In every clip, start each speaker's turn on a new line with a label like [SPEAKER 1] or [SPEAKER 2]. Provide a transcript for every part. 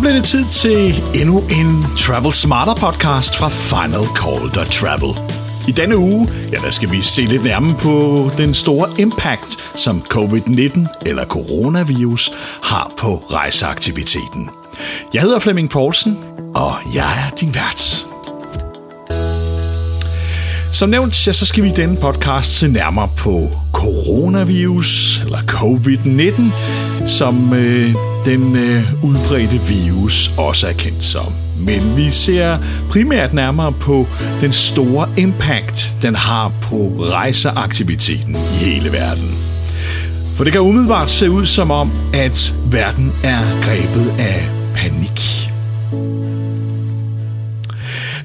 [SPEAKER 1] blev det tid til endnu en Travel Smarter podcast fra Final Call Travel. I denne uge, ja, der skal vi se lidt nærmere på den store impact, som covid-19 eller coronavirus har på rejseaktiviteten. Jeg hedder Flemming Poulsen, og jeg er din vært. Som nævnt, ja, så skal vi i denne podcast se nærmere på coronavirus, eller covid-19, som øh, den øh, udbredte virus også er kendt som. Men vi ser primært nærmere på den store impact, den har på rejseaktiviteten i hele verden. For det kan umiddelbart se ud som om, at verden er grebet af panik.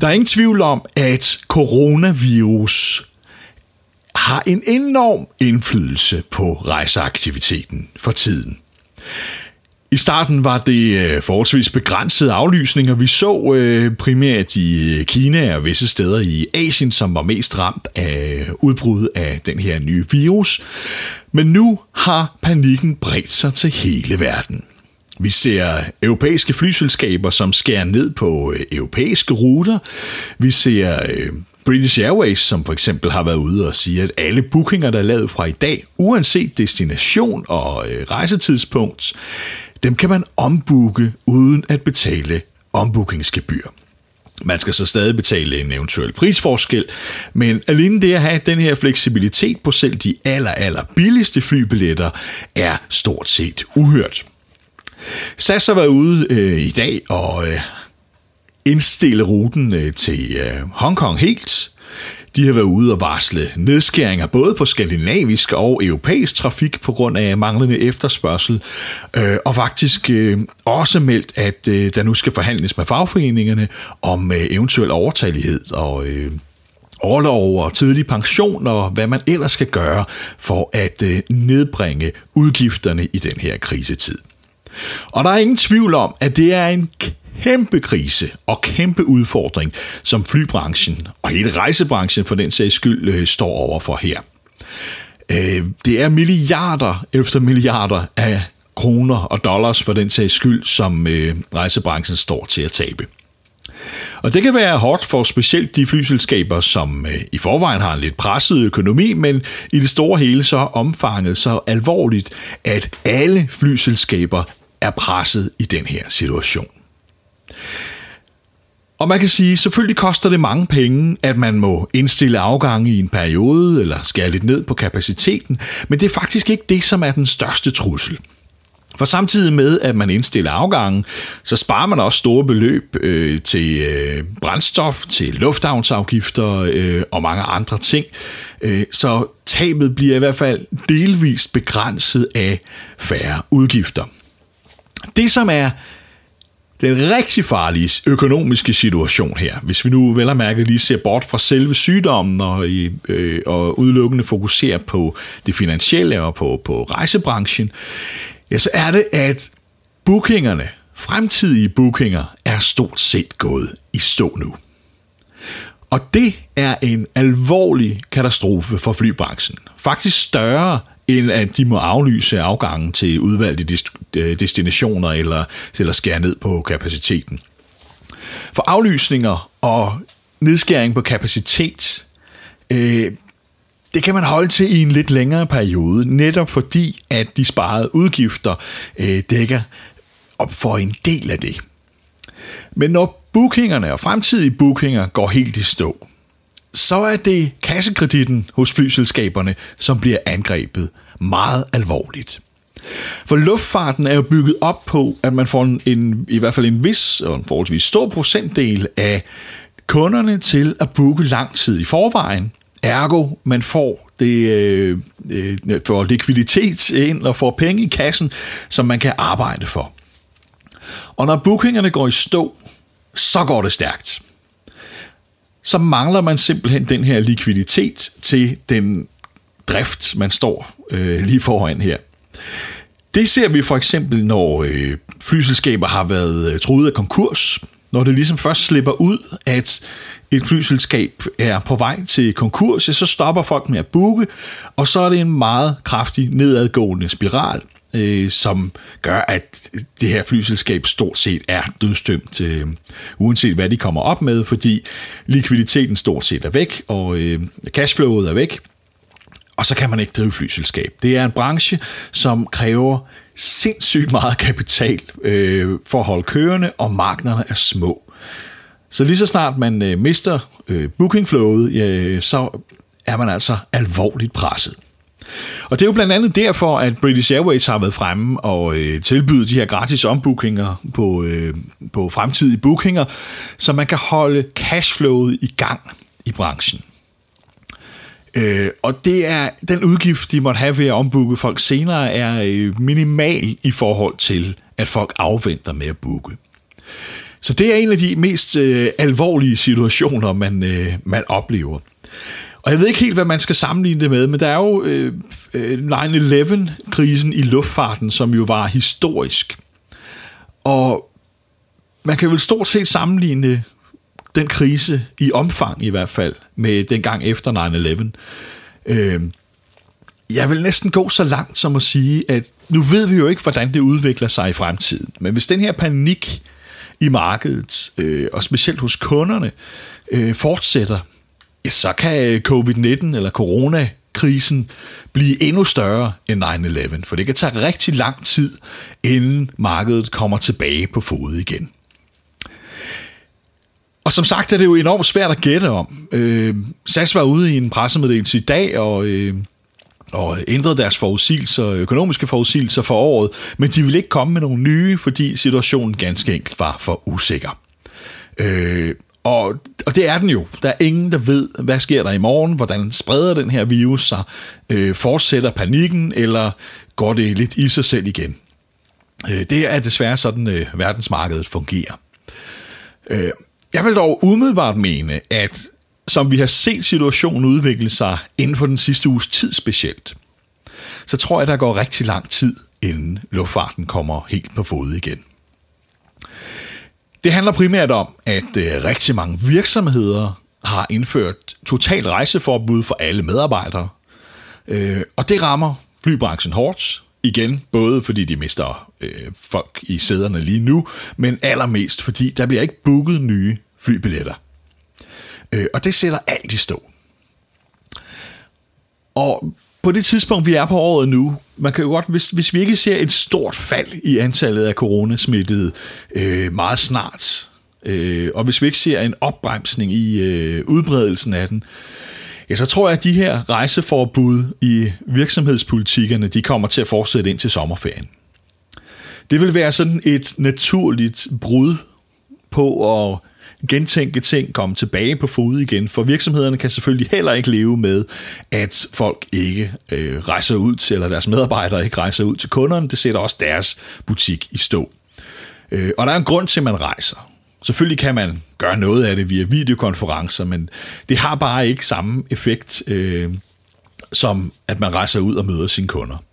[SPEAKER 1] Der er ingen tvivl om, at coronavirus har en enorm indflydelse på rejseaktiviteten for tiden. I starten var det øh, forholdsvis begrænsede aflysninger. Vi så øh, primært i øh, Kina og visse steder i Asien, som var mest ramt af udbruddet af den her nye virus. Men nu har panikken bredt sig til hele verden. Vi ser europæiske flyselskaber, som skærer ned på øh, europæiske ruter. Vi ser øh, British Airways, som for eksempel har været ude og sige, at alle bookinger, der er lavet fra i dag, uanset destination og øh, rejsetidspunkt, dem kan man ombooke uden at betale ombookingsgebyr. Man skal så stadig betale en eventuel prisforskel, men alene det at have den her fleksibilitet på selv de aller, aller billigste flybilletter er stort set uhørt. SAS har været ude øh, i dag og øh, indstille ruten øh, til øh, Hongkong helt. De har været ude og varsle nedskæringer både på skandinavisk og europæisk trafik på grund af manglende efterspørgsel, øh, og faktisk øh, også meldt, at øh, der nu skal forhandles med fagforeningerne om øh, eventuel overtalighed og øh, overlov og tidlig pension og hvad man ellers skal gøre for at øh, nedbringe udgifterne i den her krisetid. Og der er ingen tvivl om, at det er en kæmpe krise og kæmpe udfordring, som flybranchen og hele rejsebranchen for den sags skyld øh, står overfor her. Øh, det er milliarder efter milliarder af kroner og dollars for den sags skyld, som øh, rejsebranchen står til at tabe. Og det kan være hårdt for specielt de flyselskaber, som i forvejen har en lidt presset økonomi, men i det store hele så er omfanget så alvorligt, at alle flyselskaber er presset i den her situation. Og man kan sige, selvfølgelig koster det mange penge, at man må indstille afgange i en periode eller skære lidt ned på kapaciteten, men det er faktisk ikke det, som er den største trussel. For samtidig med, at man indstiller afgangen, så sparer man også store beløb øh, til øh, brændstof, til lufthavnsafgifter øh, og mange andre ting. Øh, så tabet bliver i hvert fald delvist begrænset af færre udgifter. Det, som er den rigtig farlige økonomiske situation her, hvis vi nu vel og mærke lige ser bort fra selve sygdommen og, øh, og udelukkende fokuserer på det finansielle og på, på rejsebranchen, ja, så er det, at bookingerne, fremtidige bookinger, er stort set gået i stå nu. Og det er en alvorlig katastrofe for flybranchen. Faktisk større end at de må aflyse afgangen til udvalgte øh, destinationer eller, eller skære ned på kapaciteten. For aflysninger og nedskæring på kapacitet, øh, det kan man holde til i en lidt længere periode, netop fordi, at de sparede udgifter øh, dækker op for en del af det. Men når bookingerne og fremtidige bookinger går helt i stå, så er det kassekreditten hos flyselskaberne, som bliver angrebet meget alvorligt. For luftfarten er jo bygget op på, at man får en, en, i hvert fald en vis og en forholdsvis stor procentdel af kunderne til at booke lang tid i forvejen. Ergo, man får det øh, øh, får likviditet ind og får penge i kassen, som man kan arbejde for. Og når bookingerne går i stå, så går det stærkt så mangler man simpelthen den her likviditet til den drift, man står øh, lige foran her. Det ser vi for eksempel, når øh, flyselskaber har været øh, truet af konkurs, når det ligesom først slipper ud, at et flyselskab er på vej til konkurs, så stopper folk med at booke, og så er det en meget kraftig nedadgående spiral øh, som gør, at det her flyselskab stort set er dødstømt, øh, uanset hvad de kommer op med, fordi likviditeten stort set er væk, og øh, cashflowet er væk, og så kan man ikke drive flyselskab. Det er en branche, som kræver sindssygt meget kapital øh, for at holde kørende, og markederne er små. Så lige så snart man øh, mister øh, bookingflowet, øh, så er man altså alvorligt presset. Og det er jo blandt andet derfor, at British Airways har været fremme og øh, tilbydet de her gratis ombookinger på, øh, på fremtidige bookinger, så man kan holde cashflowet i gang i branchen. Øh, og det er den udgift, de måtte have ved at ombooke folk senere, er øh, minimal i forhold til, at folk afventer med at booke. Så det er en af de mest øh, alvorlige situationer, man, øh, man oplever. Og jeg ved ikke helt, hvad man skal sammenligne det med, men der er jo øh, øh 9-11-krisen i luftfarten, som jo var historisk. Og man kan vel stort set sammenligne den krise, i omfang i hvert fald, med den gang efter 9-11. Øh, jeg vil næsten gå så langt som at sige, at nu ved vi jo ikke, hvordan det udvikler sig i fremtiden. Men hvis den her panik i markedet, øh, og specielt hos kunderne, øh, fortsætter, så kan øh, covid-19 eller coronakrisen blive endnu større end 9-11, for det kan tage rigtig lang tid, inden markedet kommer tilbage på fod igen. Og som sagt er det jo enormt svært at gætte om. Øh, SAS var ude i en pressemeddelelse i dag og, øh, og ændrede deres forudsigelser, økonomiske forudsigelser for året, men de ville ikke komme med nogle nye, fordi situationen ganske enkelt var for usikker. Øh, og, og det er den jo. Der er ingen, der ved, hvad sker der i morgen, hvordan spreder den her virus sig, øh, fortsætter panikken, eller går det lidt i sig selv igen. Øh, det er desværre sådan, øh, verdensmarkedet fungerer. Øh, jeg vil dog umiddelbart mene, at som vi har set situationen udvikle sig inden for den sidste uges tid specielt, så tror jeg, der går rigtig lang tid, inden luftfarten kommer helt på fod igen. Det handler primært om, at øh, rigtig mange virksomheder har indført total rejseforbud for alle medarbejdere. Øh, og det rammer flybranchen hårdt. Igen, både fordi de mister øh, folk i sæderne lige nu, men allermest fordi der bliver ikke booket nye flybilletter. Øh, og det sætter alt i stå. Og på det tidspunkt, vi er på året nu, man kan jo godt, hvis, hvis vi ikke ser et stort fald i antallet af coronasmittede øh, meget snart, øh, og hvis vi ikke ser en opbremsning i øh, udbredelsen af den, ja, så tror jeg, at de her rejseforbud i virksomhedspolitikkerne, de kommer til at fortsætte ind til sommerferien. Det vil være sådan et naturligt brud på at gentænke ting, komme tilbage på fod igen, for virksomhederne kan selvfølgelig heller ikke leve med, at folk ikke øh, rejser ud til, eller deres medarbejdere ikke rejser ud til kunderne. Det sætter også deres butik i stå. Øh, og der er en grund til, at man rejser. Selvfølgelig kan man gøre noget af det via videokonferencer, men det har bare ikke samme effekt, øh, som at man rejser ud og møder sine kunder.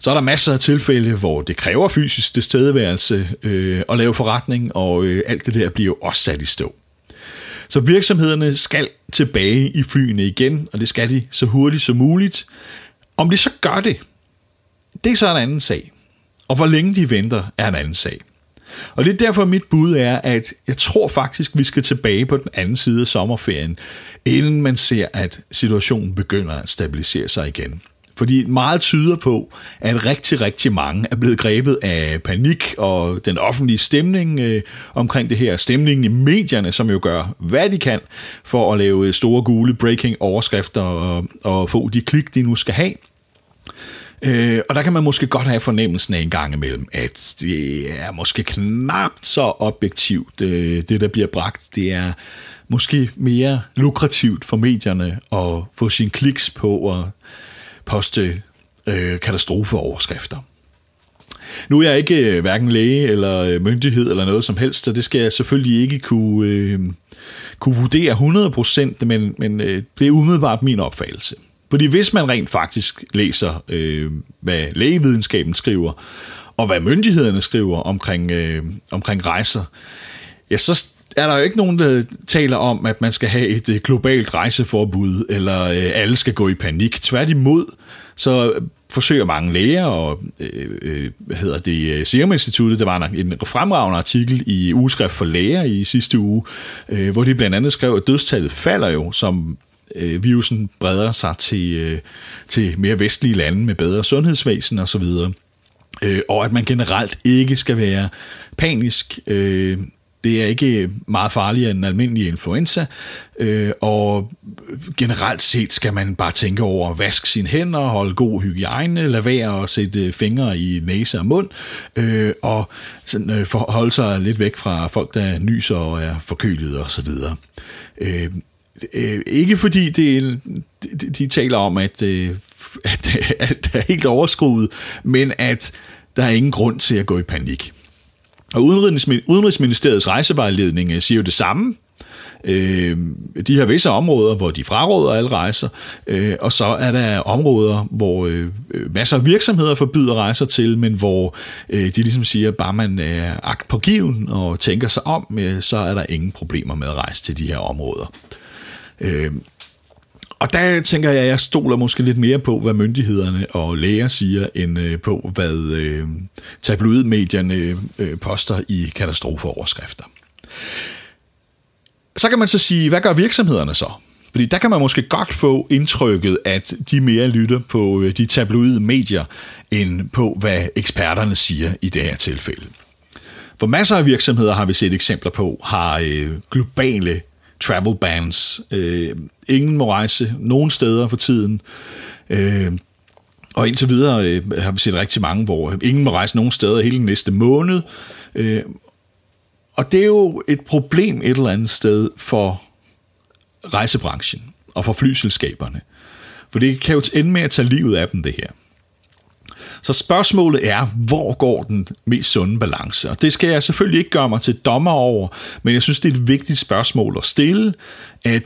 [SPEAKER 1] Så er der masser af tilfælde, hvor det kræver fysisk tilstedeværelse øh, at lave forretning, og øh, alt det der bliver jo også sat i stå. Så virksomhederne skal tilbage i flyene igen, og det skal de så hurtigt som muligt. Om de så gør det, det er så en anden sag. Og hvor længe de venter, er en anden sag. Og det er derfor mit bud er, at jeg tror faktisk, vi skal tilbage på den anden side af sommerferien, inden man ser, at situationen begynder at stabilisere sig igen. Fordi meget tyder på, at rigtig, rigtig mange er blevet grebet af panik og den offentlige stemning øh, omkring det her. Stemningen i medierne, som jo gør, hvad de kan for at lave øh, store gule breaking overskrifter og, og få de klik, de nu skal have. Øh, og der kan man måske godt have fornemmelsen af en gang imellem, at det er måske knap så objektivt, øh, det der bliver bragt. Det er måske mere lukrativt for medierne at få sine kliks på og poste øh, katastrofeoverskrifter. Nu er jeg ikke øh, hverken læge eller øh, myndighed eller noget som helst, så det skal jeg selvfølgelig ikke kunne, øh, kunne vurdere 100%, men, men øh, det er umiddelbart min opfattelse. Fordi hvis man rent faktisk læser, øh, hvad lægevidenskaben skriver, og hvad myndighederne skriver omkring, øh, omkring rejser, ja, så er der jo ikke nogen, der taler om, at man skal have et øh, globalt rejseforbud, eller øh, alle skal gå i panik. Tværtimod, så forsøger mange læger, og øh, øh, hvad hedder det, øh, Serum Instituttet, der var en, en fremragende artikel i Ugeskrift for Læger i sidste uge, øh, hvor de blandt andet skrev, at dødstallet falder jo, som øh, virusen breder sig til, øh, til mere vestlige lande med bedre sundhedsvæsen osv., øh, og at man generelt ikke skal være panisk. Øh, det er ikke meget farligere end en almindelig influenza, øh, og generelt set skal man bare tænke over at vaske sine hænder, holde god hygiejne, lade være at sætte øh, fingre i næse og mund, øh, og sådan, øh, forholde sig lidt væk fra folk, der nyser og er forkølet osv. Øh, øh, ikke fordi det, de, de taler om, at, øh, at, at det er helt overskruet, men at der er ingen grund til at gå i panik. Og Udenrigsministeriets rejsevejledning øh, siger jo det samme. Øh, de har visse områder, hvor de fraråder alle rejser, øh, og så er der områder, hvor øh, masser af virksomheder forbyder rejser til, men hvor øh, de ligesom siger, bare man er agt på given og tænker sig om, øh, så er der ingen problemer med at rejse til de her områder. Øh, og der tænker jeg, at jeg stoler måske lidt mere på, hvad myndighederne og læger siger, end øh, på, hvad øh, tabloidmedierne øh, poster i katastrofeoverskrifter. Så kan man så sige, hvad gør virksomhederne så? Fordi der kan man måske godt få indtrykket, at de mere lytter på øh, de tabloide medier, end på, hvad eksperterne siger i det her tilfælde. For masser af virksomheder har vi set eksempler på, har øh, globale travel bans. Øh, ingen må rejse nogen steder for tiden. Øh, og indtil videre øh, har vi set rigtig mange, hvor ingen må rejse nogen steder hele næste måned. Øh, og det er jo et problem et eller andet sted for rejsebranchen og for flyselskaberne. For det kan jo ende med at tage livet af dem, det her. Så spørgsmålet er, hvor går den mest sunde balance? Og det skal jeg selvfølgelig ikke gøre mig til dommer over, men jeg synes, det er et vigtigt spørgsmål at stille, at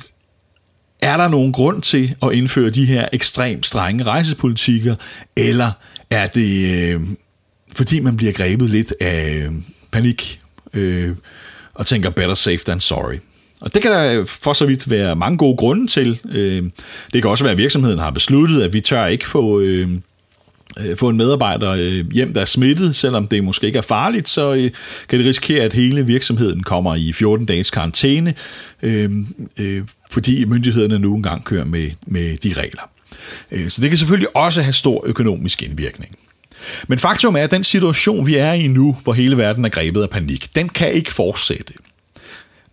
[SPEAKER 1] er der nogen grund til at indføre de her ekstremt strenge rejsepolitikker, eller er det øh, fordi man bliver grebet lidt af øh, panik øh, og tænker better safe than sorry? Og det kan der for så vidt være mange gode grunde til. Øh, det kan også være, at virksomheden har besluttet, at vi tør ikke få... Øh, øh, få en medarbejder øh, hjem, der er smittet, selvom det måske ikke er farligt, så øh, kan det risikere, at hele virksomheden kommer i 14 dages karantæne, øh, øh, fordi myndighederne nu engang kører med, med de regler. Øh, så det kan selvfølgelig også have stor økonomisk indvirkning. Men faktum er, at den situation, vi er i nu, hvor hele verden er grebet af panik, den kan ikke fortsætte.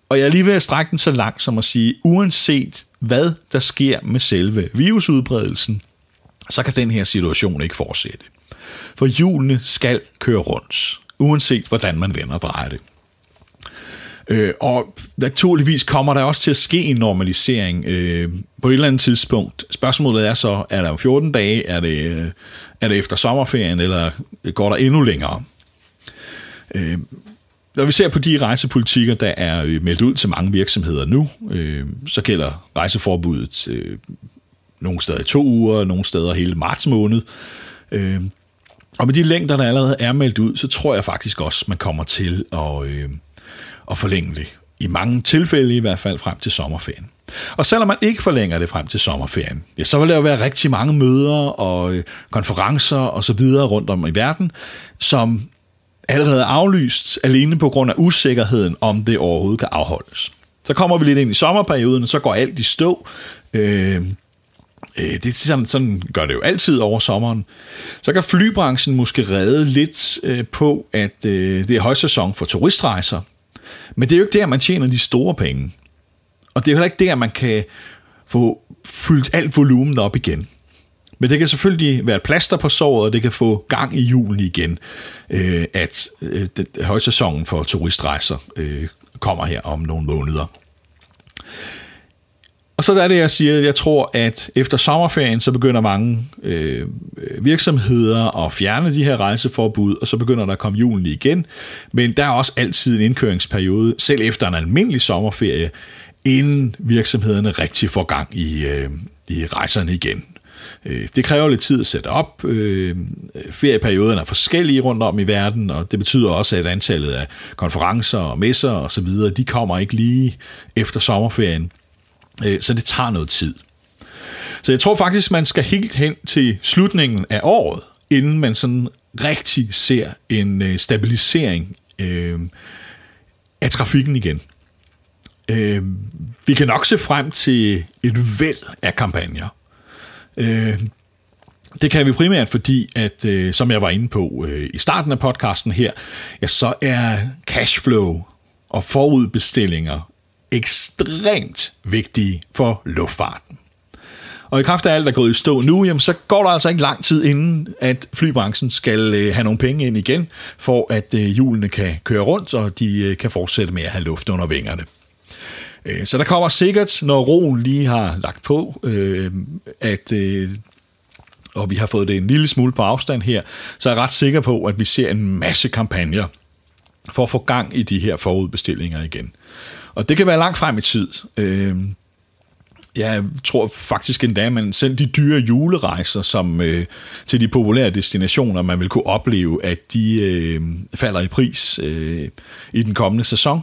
[SPEAKER 1] Og jeg er lige ved at strække den så langt som at sige, uanset hvad der sker med selve virusudbredelsen, så kan den her situation ikke fortsætte. For hjulene skal køre rundt, uanset hvordan man vender og drejer det. Øh, og naturligvis kommer der også til at ske en normalisering øh, på et eller andet tidspunkt. Spørgsmålet er så, er der om 14 dage, er det, øh, er det efter sommerferien, eller går der endnu længere? Øh, når vi ser på de rejsepolitikker, der er øh, meldt ud til mange virksomheder nu, øh, så gælder rejseforbuddet øh, nogle steder i to uger, nogle steder hele marts måned. Øh, og med de længder, der allerede er meldt ud, så tror jeg faktisk også, man kommer til at, øh, at forlænge det. I mange tilfælde i hvert fald frem til sommerferien. Og selvom man ikke forlænger det frem til sommerferien, ja, så vil der jo være rigtig mange møder og øh, konferencer og så videre rundt om i verden, som allerede er aflyst alene på grund af usikkerheden, om det overhovedet kan afholdes. Så kommer vi lidt ind i sommerperioden, og så går alt i stå. Øh, Øh, det det sådan, ligesom, sådan gør det jo altid over sommeren. Så kan flybranchen måske redde lidt øh, på, at øh, det er højsæson for turistrejser. Men det er jo ikke der, man tjener de store penge. Og det er jo heller ikke der, man kan få fyldt alt volumen op igen. Men det kan selvfølgelig være et plaster på såret, og det kan få gang i julen igen, øh, at øh, højsæsonen for turistrejser øh, kommer her om nogle måneder. Og så er det, jeg siger, jeg tror, at efter sommerferien, så begynder mange øh, virksomheder at fjerne de her rejseforbud, og så begynder der at komme julen igen. Men der er også altid en indkøringsperiode, selv efter en almindelig sommerferie, inden virksomhederne rigtig får gang i, øh, i rejserne igen. Øh, det kræver lidt tid at sætte op. Øh, ferieperioderne er forskellige rundt om i verden, og det betyder også, at antallet af konferencer og messer osv., de kommer ikke lige efter sommerferien. Øh, så det tager noget tid. Så jeg tror faktisk, man skal helt hen til slutningen af året, inden man sådan rigtig ser en øh, stabilisering øh, af trafikken igen. Øh, vi kan nok se frem til et væld af kampagner. Øh, det kan vi primært, fordi, at øh, som jeg var inde på øh, i starten af podcasten her, ja, så er cashflow og forudbestillinger ekstremt vigtige for luftfarten. Og i kraft af alt, der er gået i stå nu, jamen, så går der altså ikke lang tid inden, at flybranchen skal øh, have nogle penge ind igen, for at øh, hjulene kan køre rundt, og de øh, kan fortsætte med at have luft under vingerne. Øh, så der kommer sikkert, når roen lige har lagt på, øh, at øh, og vi har fået det en lille smule på afstand her, så er jeg ret sikker på, at vi ser en masse kampagner for at få gang i de her forudbestillinger igen. Og det kan være langt frem i tid. Øh, jeg tror faktisk endda, at man selv de dyre julerejser som øh, til de populære destinationer, man vil kunne opleve, at de øh, falder i pris øh, i den kommende sæson.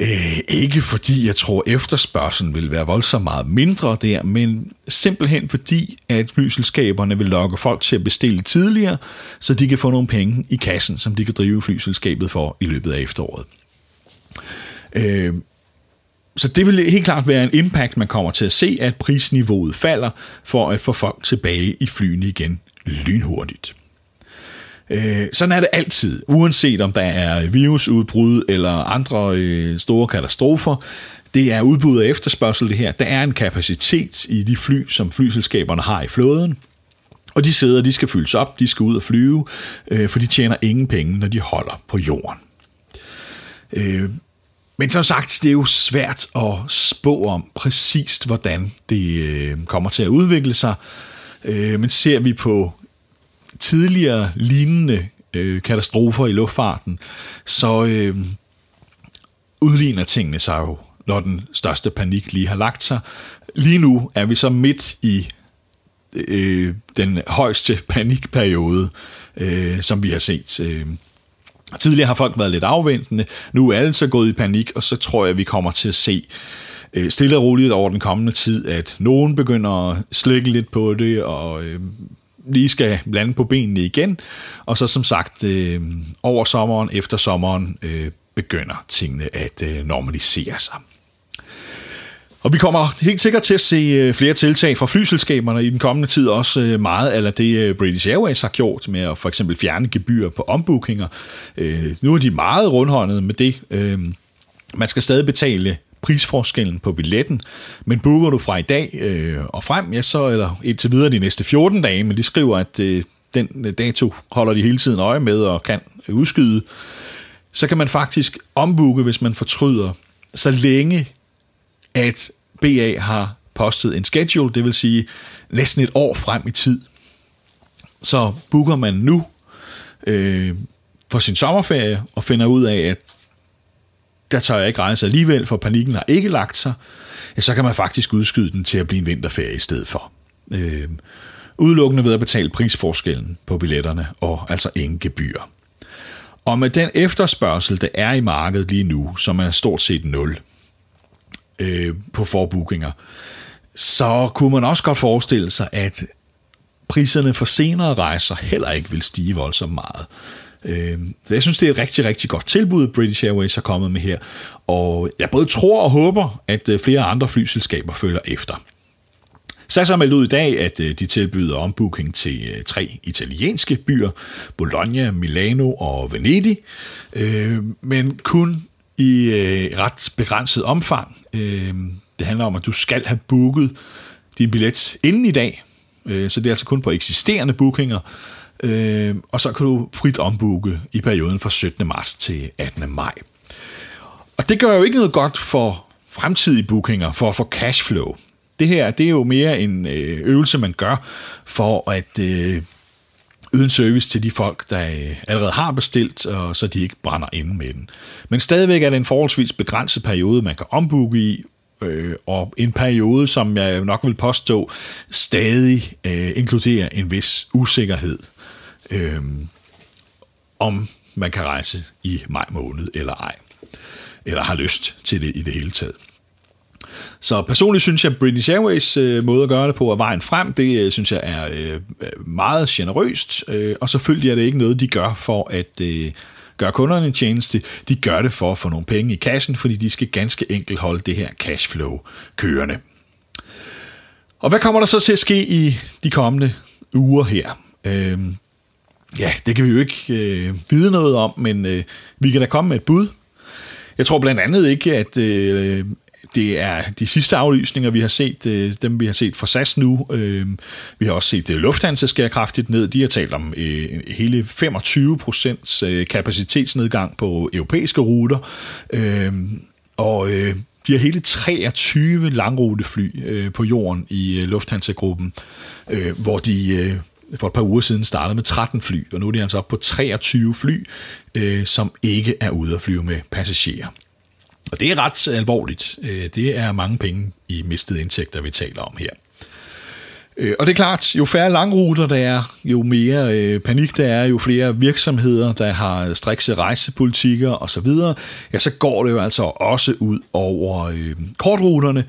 [SPEAKER 1] Øh, ikke fordi jeg tror, efterspørgselen vil være voldsomt meget mindre der, men simpelthen fordi, at flyselskaberne vil lokke folk til at bestille tidligere, så de kan få nogle penge i kassen, som de kan drive flyselskabet for i løbet af efteråret. Øh, så det vil helt klart være en impact, man kommer til at se, at prisniveauet falder for at få folk tilbage i flyene igen lynhurtigt. Øh, sådan er det altid, uanset om der er virusudbrud eller andre øh, store katastrofer. Det er udbud og efterspørgsel det her. Der er en kapacitet i de fly, som flyselskaberne har i flåden. Og de sæder, de skal fyldes op, de skal ud og flyve, øh, for de tjener ingen penge, når de holder på jorden. Øh, men som sagt, det er jo svært at spå om præcist, hvordan det øh, kommer til at udvikle sig. Øh, men ser vi på tidligere lignende øh, katastrofer i luftfarten, så udligner tingene sig jo, når den største panik lige har lagt sig. Lige nu er vi så midt i øh, den højeste panikperiode, øh, som vi har set. Øh, tidligere har folk været lidt afventende, nu er alle så gået i panik, og så tror jeg, at vi kommer til at se øh, stille og roligt over den kommende tid, at nogen begynder at slække lidt på det, og øh, lige skal lande på benene igen. Og så som sagt, øh, over sommeren, efter sommeren, øh, begynder tingene at øh, normalisere sig. Og vi kommer helt sikkert til at se øh, flere tiltag fra flyselskaberne i den kommende tid, også øh, meget eller det øh, British Airways har gjort med at for eksempel fjerne gebyrer på ombookinger. Nu er de meget rundhåndede med det. Man skal stadig betale prisforskellen på billetten. Men booker du fra i dag øh, og frem, ja, så eller indtil videre de næste 14 dage, men de skriver, at øh, den dato holder de hele tiden øje med og kan udskyde, så kan man faktisk ombooke, hvis man fortryder, så længe at BA har postet en schedule, det vil sige næsten et år frem i tid. Så booker man nu øh, for sin sommerferie og finder ud af, at der tør jeg ikke rejse alligevel, for panikken har ikke lagt sig, ja, så kan man faktisk udskyde den til at blive en vinterferie i stedet for. Øh, udelukkende ved at betale prisforskellen på billetterne, og altså ingen gebyr. Og med den efterspørgsel, der er i markedet lige nu, som er stort set nul øh, på forbookinger, så kunne man også godt forestille sig, at priserne for senere rejser heller ikke vil stige voldsomt meget. Øh, så jeg synes, det er et rigtig, rigtig godt tilbud, British Airways har kommet med her. Og jeg både tror og håber, at øh, flere andre flyselskaber følger efter. SAS har meldt ud i dag, at øh, de tilbyder ombooking til øh, tre italienske byer, Bologna, Milano og Venedig, men kun i øh, ret begrænset omfang. Øh, det handler om, at du skal have booket din billet inden i dag, øh, så det er altså kun på eksisterende bookinger, Øh, og så kan du frit ombooke i perioden fra 17. marts til 18. maj. Og det gør jo ikke noget godt for fremtidige bookinger, for at få cashflow. Det her, det er jo mere en øvelse, man gør for at øh, yde en service til de folk, der øh, allerede har bestilt, og så de ikke brænder inde med den. Men stadigvæk er det en forholdsvis begrænset periode, man kan ombooke i, øh, og en periode, som jeg nok vil påstå, stadig øh, inkluderer en vis usikkerhed øh, om man kan rejse i maj måned eller ej, eller har lyst til det i det hele taget. Så personligt synes jeg, at British Airways øh, måde at gøre det på er vejen frem. Det øh, synes jeg er øh, meget generøst, øh, og selvfølgelig er det ikke noget, de gør for at øh, gøre kunderne en tjeneste. De gør det for at få nogle penge i kassen, fordi de skal ganske enkelt holde det her cashflow kørende. Og hvad kommer der så til at ske i de kommende uger her? Øh, ja, det kan vi jo ikke øh, vide noget om, men øh, vi kan da komme med et bud. Jeg tror blandt andet ikke, at øh, det er de sidste aflysninger, vi har set, øh, dem vi har set fra SAS nu. Øh, vi har også set øh, Lufthansa skære kraftigt ned. De har talt om øh, hele 25 procents øh, kapacitetsnedgang på europæiske ruter. Øh, og øh, de har hele 23 langrutefly øh, på jorden i øh, Lufthansa-gruppen, øh, hvor de... Øh, for et par uger siden startede med 13 fly, og nu er de altså op på 23 fly, øh, som ikke er ude at flyve med passagerer. Og det er ret alvorligt. Øh, det er mange penge i mistede indtægter, vi taler om her. Øh, og det er klart, jo færre langruter der er, jo mere øh, panik der er, jo flere virksomheder, der har strikse rejsepolitikker osv., ja, så går det jo altså også ud over øh, kortruterne,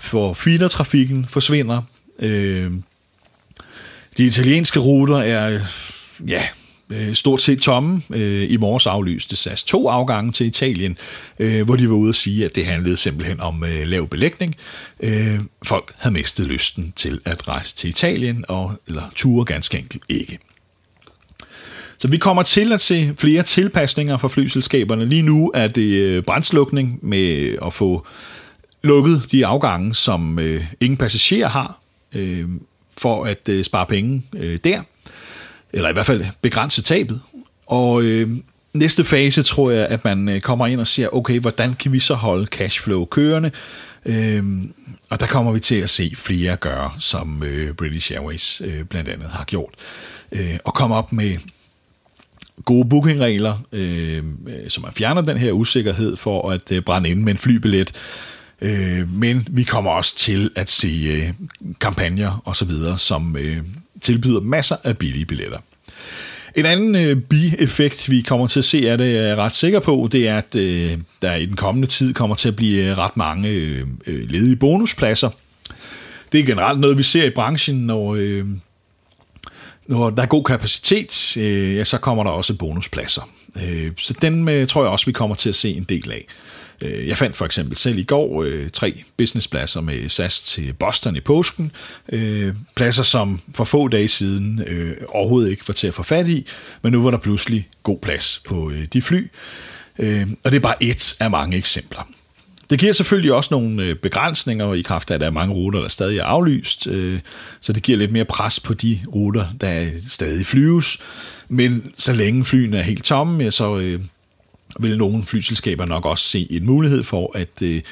[SPEAKER 1] for feedertrafikken forsvinder. de italienske ruter er ja, øh, stort set tomme. Øh, I morges aflyste SAS to afgange til Italien, øh, hvor de var ude at sige, at det handlede simpelthen om øh, lav belægning. Øh, folk havde mistet lysten til at rejse til Italien, og, eller ture ganske enkelt ikke. Så vi kommer til at se flere tilpasninger fra flyselskaberne. Lige nu er det øh, brændslukning med at få lukket de afgange, som øh, ingen passagerer har, øh, for at øh, spare penge øh, der eller i hvert fald begrænse tabet. Og øh, næste fase tror jeg, at man øh, kommer ind og siger, okay, hvordan kan vi så holde cashflow kørende? Øh, og der kommer vi til at se flere gøre, som øh, British Airways øh, blandt andet har gjort. Øh, og komme op med gode bookingregler, øh, så man fjerner den her usikkerhed for at øh, brænde ind med en flybillet. Øh, men vi kommer også til at se øh, kampagner osv., som øh, tilbyder masser af billige billetter. En anden øh, bieffekt, vi kommer til at se, er det jeg er ret sikker på, det er, at øh, der i den kommende tid kommer til at blive øh, ret mange øh, øh, ledige bonuspladser. Det er generelt noget, vi ser i branchen, når, øh, når der er god kapacitet, øh, ja, så kommer der også bonuspladser. Øh, så den øh, tror jeg også, vi kommer til at se en del af. Øh, jeg fandt for eksempel selv i går øh, tre businesspladser med SAS til Boston i påsken. Øh, pladser, som for få dage siden øh, overhovedet ikke var til at få fat i, men nu var der pludselig god plads på øh, de fly. Øh, og det er bare et af mange eksempler. Det giver selvfølgelig også nogle øh, begrænsninger i kraft af, at der er mange ruter, der stadig er aflyst, øh, så det giver lidt mere pres på de ruter, der stadig flyves. Men så længe flyene er helt tomme, så øh, vil nogle flyselskaber nok også se en mulighed for at øh,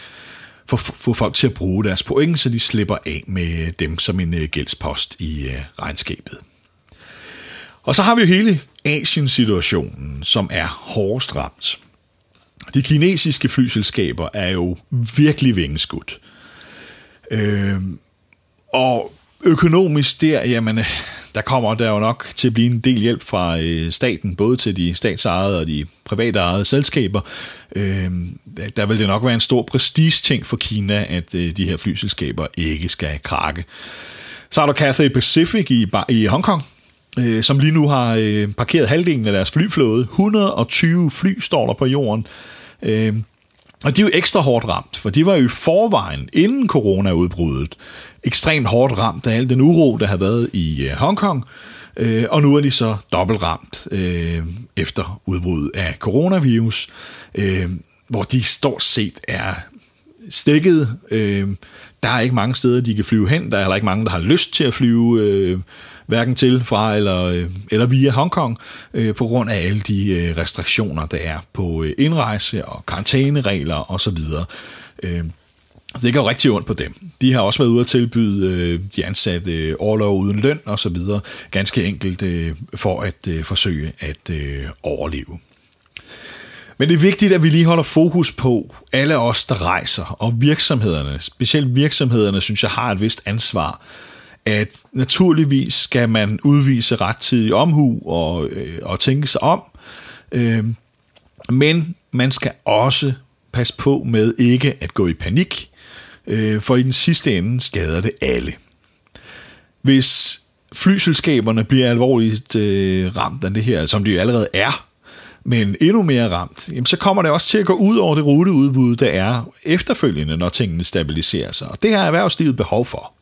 [SPEAKER 1] få, få folk til at bruge deres point, så de slipper af med dem som en øh, gældspost i øh, regnskabet. Og så har vi jo hele Asien-situationen, som er hårdest ramt. De kinesiske flyselskaber er jo virkelig vingeskudt. Øh, og økonomisk der, jamen, der kommer der jo nok til at blive en del hjælp fra øh, staten, både til de statsejede og de private ejede selskaber. Øh, der vil det nok være en stor prestige-ting for Kina, at øh, de her flyselskaber ikke skal krakke. Så er der Cathay Pacific i, i Hongkong, øh, som lige nu har øh, parkeret halvdelen af deres flyflåde. 120 fly står der på jorden. Øh, og de er jo ekstra hårdt ramt, for de var jo i forvejen, inden corona-udbruddet, ekstremt hårdt ramt af al den uro, der har været i øh, Hongkong, øh, og nu er de så dobbelt ramt øh, efter udbruddet af coronavirus, øh, hvor de stort set er stikket. Øh, der er ikke mange steder, de kan flyve hen. Der er heller ikke mange, der har lyst til at flyve øh, hverken til, fra eller, øh, eller via Hongkong, øh, på grund af alle de øh, restriktioner, der er på øh, indrejse og karantæneregler osv. Øh, det gør rigtig ondt på dem. De har også været ude at tilbyde øh, de ansatte øh, overlov uden løn og så videre, ganske enkelt øh, for at øh, forsøge at øh, overleve. Men det er vigtigt, at vi lige holder fokus på alle os, der rejser, og virksomhederne, specielt virksomhederne, synes jeg har et vist ansvar, at naturligvis skal man udvise rettidig omhu og, øh, og tænke sig om, øh, men man skal også passe på med ikke at gå i panik, Øh, for i den sidste ende skader det alle. Hvis flyselskaberne bliver alvorligt øh, ramt af det her, som de jo allerede er, men endnu mere ramt, jamen så kommer det også til at gå ud over det ruteudbud, der er efterfølgende, når tingene stabiliserer sig. Og det har erhvervslivet behov for.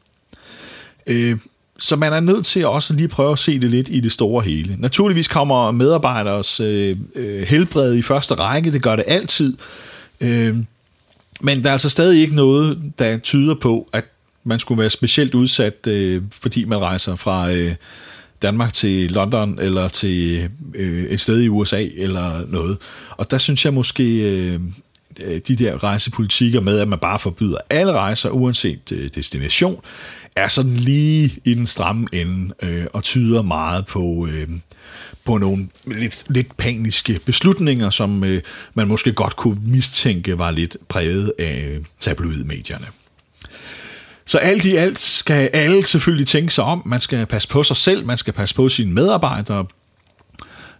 [SPEAKER 1] Øh, så man er nødt til også lige prøve at se det lidt i det store hele. Naturligvis kommer medarbejderes øh, øh, helbred i første række, det gør det altid. Øh, men der er altså stadig ikke noget, der tyder på, at man skulle være specielt udsat, øh, fordi man rejser fra øh, Danmark til London eller til øh, et sted i USA eller noget. Og der synes jeg måske, øh, Øh, de der rejsepolitikker med, at man bare forbyder alle rejser, uanset øh, destination, er sådan lige i den stramme ende øh, og tyder meget på, øh, på nogle lidt, lidt paniske beslutninger, som øh, man måske godt kunne mistænke var lidt præget af øh, tabloidmedierne. Så alt i alt skal alle selvfølgelig tænke sig om. Man skal passe på sig selv, man skal passe på sine medarbejdere,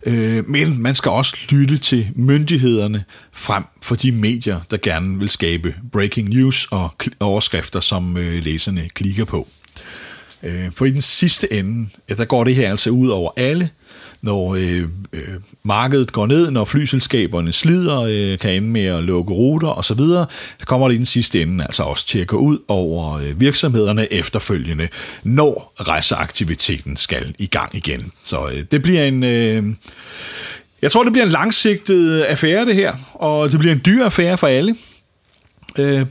[SPEAKER 1] øh, men man skal også lytte til myndighederne frem for de medier, der gerne vil skabe breaking news og overskrifter, som øh, læserne klikker på. Øh, for i den sidste ende, ja, der går det her altså ud over alle, når øh, øh, markedet går ned, når flyselskaberne slider, øh, kan ende med at lukke ruter osv., så, så kommer det i den sidste ende altså også til at gå ud over øh, virksomhederne efterfølgende, når rejseaktiviteten skal i gang igen. Så øh, det bliver en... Øh, jeg tror, det bliver en langsigtet affære, det her, og det bliver en dyr affære for alle. Øh,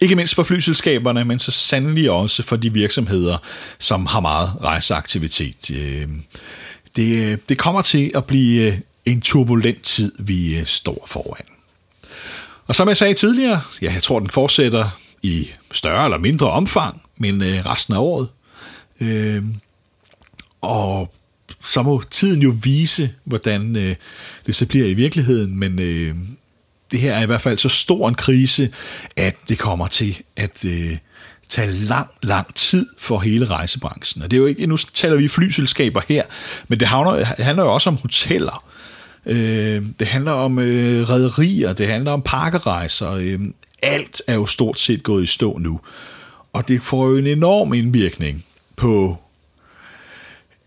[SPEAKER 1] ikke mindst for flyselskaberne, men så sandelig også for de virksomheder, som har meget rejseaktivitet. Øh, det, øh, det kommer til at blive øh, en turbulent tid, vi øh, står foran. Og som jeg sagde tidligere, ja, jeg tror, den fortsætter i større eller mindre omfang, men øh, resten af året. Øh, og så må tiden jo vise, hvordan øh, det så bliver i virkeligheden, men øh, det her er i hvert fald så stor en krise, at det kommer til at øh, tage lang, lang tid for hele rejsebranchen. Og det er jo ikke, nu taler vi flyselskaber her, men det handler, det handler jo også om hoteller. Øh, det handler om øh, rædderier, det handler om pakkerejser. Øh, alt er jo stort set gået i stå nu. Og det får jo en enorm indvirkning på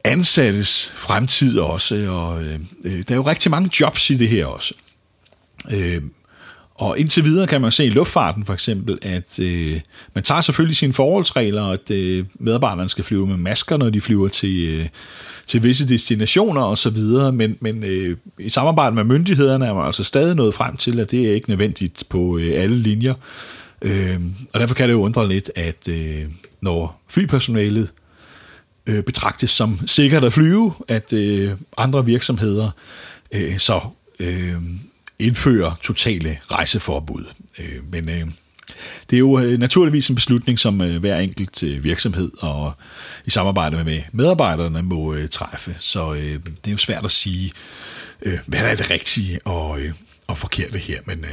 [SPEAKER 1] ansattes fremtid også, og øh, øh der er jo rigtig mange jobs i det her også. Øh, og indtil videre kan man se i luftfarten for eksempel, at øh, man tager selvfølgelig sine forholdsregler, at øh, medarbejderne skal flyve med masker, når de flyver til, øh, til visse destinationer osv., men, men øh, i samarbejde med myndighederne er man altså stadig nået frem til, at det er ikke nødvendigt på øh, alle linjer. Øh, og derfor kan det jo undre lidt, at øh, når flypersonalet øh, betragtes som sikkert at flyve, at øh, andre virksomheder øh, så... Øh, indføre totale rejseforbud. Øh, men øh, det er jo øh, naturligvis en beslutning, som øh, hver enkelt øh, virksomhed og i samarbejde med medarbejderne må øh, træffe. Så det er jo svært at sige, hvad der er det rigtige og, og forkerte her. Men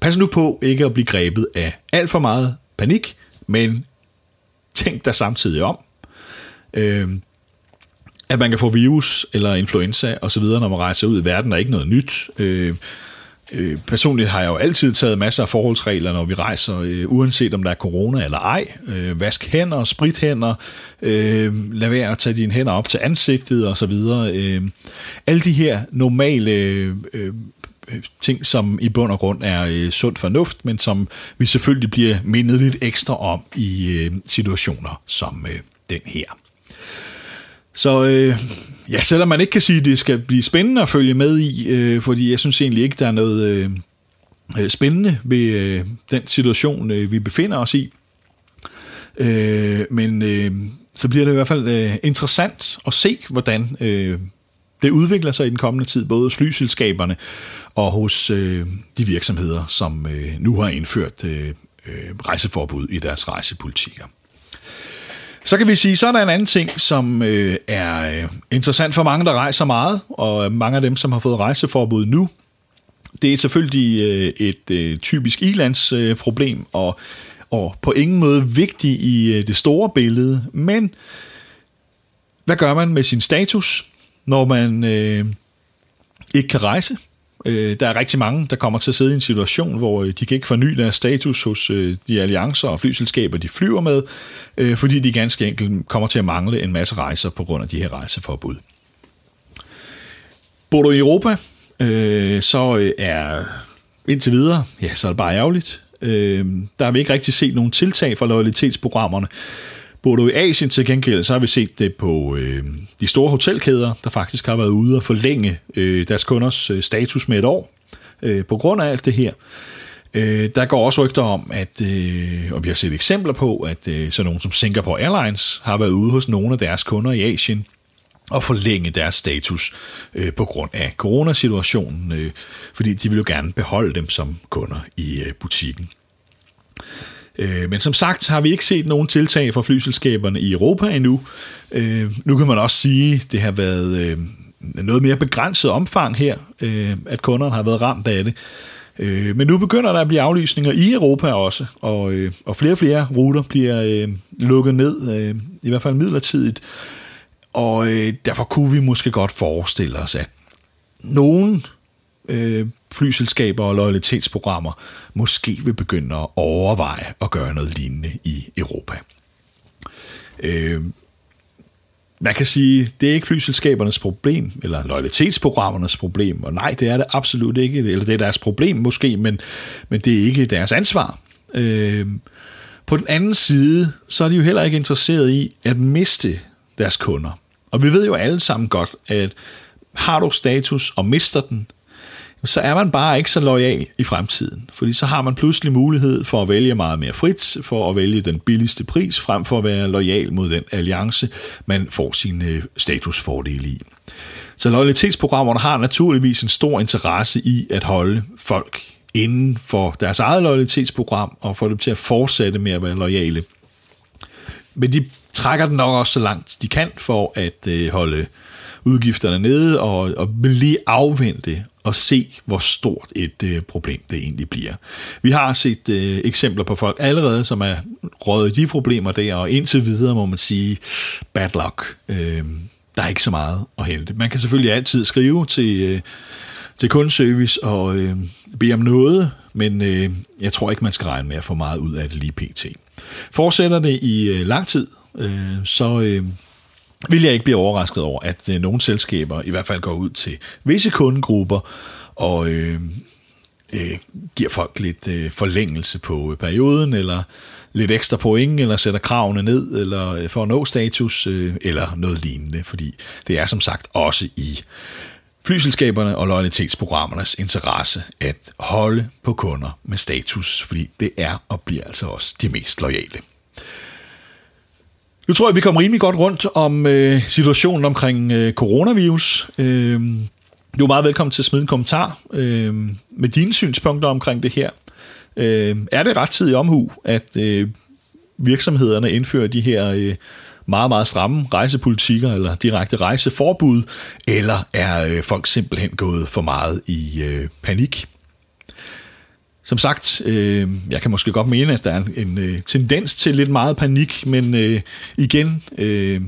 [SPEAKER 1] pas nu på ikke at blive grebet af alt for meget panik, men tænk dig samtidig om at man kan få virus eller influenza osv., når man rejser ud i verden, er ikke noget nyt. Øh, øh, personligt har jeg jo altid taget masser af forholdsregler, når vi rejser, øh, uanset om der er corona eller ej. Øh, vask hænder, sprit hænder, øh, lad være at tage dine hænder op til ansigtet osv. Øh, alle de her normale øh, øh, ting, som i bund og grund er øh, sund fornuft, men som vi selvfølgelig bliver mindet lidt ekstra om i øh, situationer som øh, den her. Så øh, ja, selvom man ikke kan sige, at det skal blive spændende at følge med i, øh, fordi jeg synes egentlig ikke, der er noget øh, øh, spændende ved øh, den situation, øh, vi befinder os i. Øh, men øh, så bliver det i hvert fald øh, interessant at se, hvordan øh, det udvikler sig i den kommende tid, både hos flyselskaberne og hos øh, de virksomheder, som øh, nu har indført øh, øh, rejseforbud i deres rejsepolitikker. Så kan vi sige, så er der en anden ting, som øh, er øh, interessant for mange, der rejser meget, og øh, mange af dem, som har fået rejseforbud nu. Det er selvfølgelig øh, et øh, typisk ilandsproblem, øh, og, og på ingen måde vigtigt i øh, det store billede, men hvad gør man med sin status, når man øh, ikke kan rejse? Øh, der er rigtig mange, der kommer til at sidde i en situation, hvor øh, de kan ikke forny deres status hos øh, de alliancer og flyselskaber, de flyver med, øh, fordi de ganske enkelt kommer til at mangle en masse rejser på grund af de her rejseforbud. Bor du i Europa, øh, så øh, er indtil videre, ja, så er det bare ærgerligt. Øh, der har vi ikke rigtig set nogen tiltag fra loyalitetsprogrammerne. Bor du i Asien til gengæld, så har vi set det på øh, de store hotelkæder, der faktisk har været ude og forlænge øh, deres kunders øh, status med et år, øh, på grund af alt det her. Øh, der går også rygter om, at, øh, og vi har set eksempler på, at øh, sådan nogen som Singapore Airlines har været ude hos nogle af deres kunder i Asien og forlænge deres status øh, på grund af coronasituationen, øh, fordi de vil jo gerne beholde dem som kunder i øh, butikken. Øh, men som sagt har vi ikke set nogen tiltag fra flyselskaberne i Europa endnu. Øh, nu kan man også sige, at det har været øh, noget mere begrænset omfang her, øh, at kunderne har været ramt af det. Øh, men nu begynder der at blive aflysninger i Europa også, og, øh, og flere og flere ruter bliver lukket ned, i hvert fald midlertidigt. Og derfor kunne vi måske godt forestille os, at nogen øh, flyselskaber og loyalitetsprogrammer måske vil begynde at overveje at gøre noget lignende i Europa. Øh, man kan sige, det er ikke flyselskabernes problem, eller loyalitetsprogrammernes problem, og nej, det er det absolut ikke, eller det er deres problem måske, men, men det er ikke deres ansvar. Øh, på den anden side, så er de jo heller ikke interesseret i at miste deres kunder. Og vi ved jo alle sammen godt, at har du status og mister den, så er man bare ikke så lojal i fremtiden. Fordi så har man pludselig mulighed for at vælge meget mere frit, for at vælge den billigste pris, frem for at være lojal mod den alliance, man får sine øh, statusfordele i. Så lojalitetsprogrammerne har naturligvis en stor interesse i at holde folk inden for deres eget loyalitetsprogram og få dem til at fortsætte med at være lojale. Men de trækker den nok også så langt de kan for at øh, holde udgifterne nede og, og vil lige afvente og se, hvor stort et øh, problem det egentlig bliver. Vi har set øh, eksempler på folk allerede, som er røget de problemer der, og indtil videre må man sige, bad luck. Øh, der er ikke så meget at hente. Man kan selvfølgelig altid skrive til, øh, til kundeservice og øh, bede om noget, men øh, jeg tror ikke, man skal regne med at få meget ud af det lige pt. Fortsætter det i øh, lang tid, øh, så... Øh, vil jeg ikke blive overrasket over, at øh, nogle selskaber i hvert fald går ud til visse kundegrupper og øh, øh, giver folk lidt øh, forlængelse på øh, perioden, eller lidt ekstra point, eller sætter kravene ned, eller øh, for at nå status, øh, eller noget lignende, fordi det er som sagt også i flyselskaberne og loyalitetsprogrammernes interesse at holde på kunder med status, fordi det er og bliver altså også de mest lojale. Nu tror jeg, vi kommer rimelig godt rundt om øh, situationen omkring øh, coronavirus. Øh, du er meget velkommen til at smide en kommentar øh, med dine synspunkter omkring det her. Øh, er det rettidig omhu, at øh, virksomhederne indfører de her øh, meget, meget stramme rejsepolitikker eller direkte rejseforbud, eller er øh, folk simpelthen gået for meget i øh, panik? Som sagt, øh, jeg kan måske godt mene, at der er en, en øh, tendens til lidt meget panik, men øh, igen øh,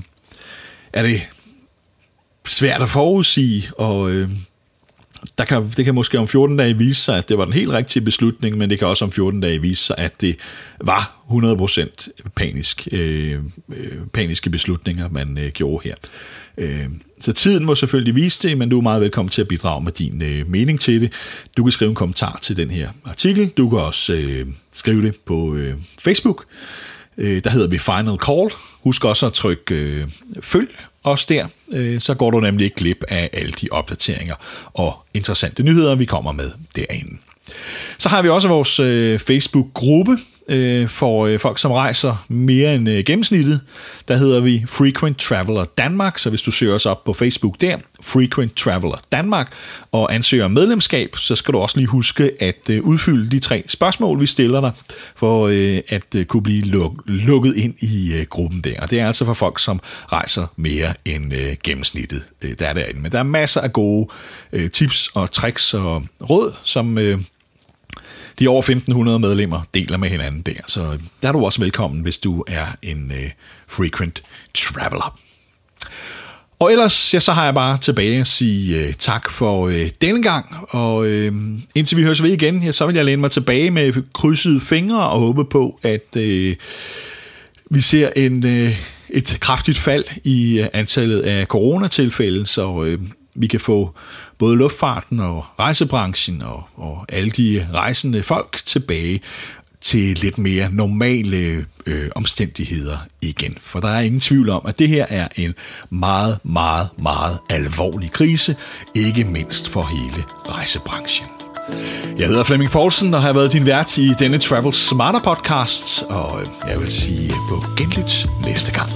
[SPEAKER 1] er det svært at forudsige, og øh, der kan, det kan måske om 14 dage vise sig, at det var den helt rigtige beslutning, men det kan også om 14 dage vise sig, at det var 100% panisk, øh, øh, paniske beslutninger, man øh, gjorde her. Øh, så tiden må selvfølgelig vise det, men du er meget velkommen til at bidrage med din øh, mening til det. Du kan skrive en kommentar til den her artikel. Du kan også øh, skrive det på øh, Facebook. Øh, der hedder vi Final Call. Husk også at trykke øh, følg også der, øh, så går du nemlig ikke glip af alle de opdateringer og interessante nyheder, vi kommer med derinde. Så har vi også vores øh, Facebook-gruppe, øh, for øh, folk, som rejser mere end øh, gennemsnittet. Der hedder vi Frequent Traveler Danmark, så hvis du søger os op på Facebook der, Frequent Traveler Danmark, og ansøger medlemskab, så skal du også lige huske at øh, udfylde de tre spørgsmål, vi stiller dig, for øh, at øh, kunne blive luk- lukket ind i øh, gruppen der. Og det er altså for folk, som rejser mere end øh, gennemsnittet, øh, der er derinde. Men der er masser af gode øh, tips og tricks og råd, som... Øh, de over 1500 medlemmer deler med hinanden der. Så der er du også velkommen, hvis du er en øh, frequent traveler. Og ellers, ja, så har jeg bare tilbage at sige øh, tak for øh, denne gang, og øh, indtil vi høres ved igen, ja, så vil jeg læne mig tilbage med krydsede fingre og håbe på, at øh, vi ser en, øh, et kraftigt fald i øh, antallet af coronatilfælde, så øh, vi kan få både luftfarten og rejsebranchen og, og alle de rejsende folk tilbage til lidt mere normale øh, omstændigheder igen. For der er ingen tvivl om, at det her er en meget, meget, meget alvorlig krise, ikke mindst for hele rejsebranchen. Jeg hedder Flemming Poulsen og har været din vært i denne Travel Smarter podcast, og øh, jeg vil sige øh, på genlyt næste gang.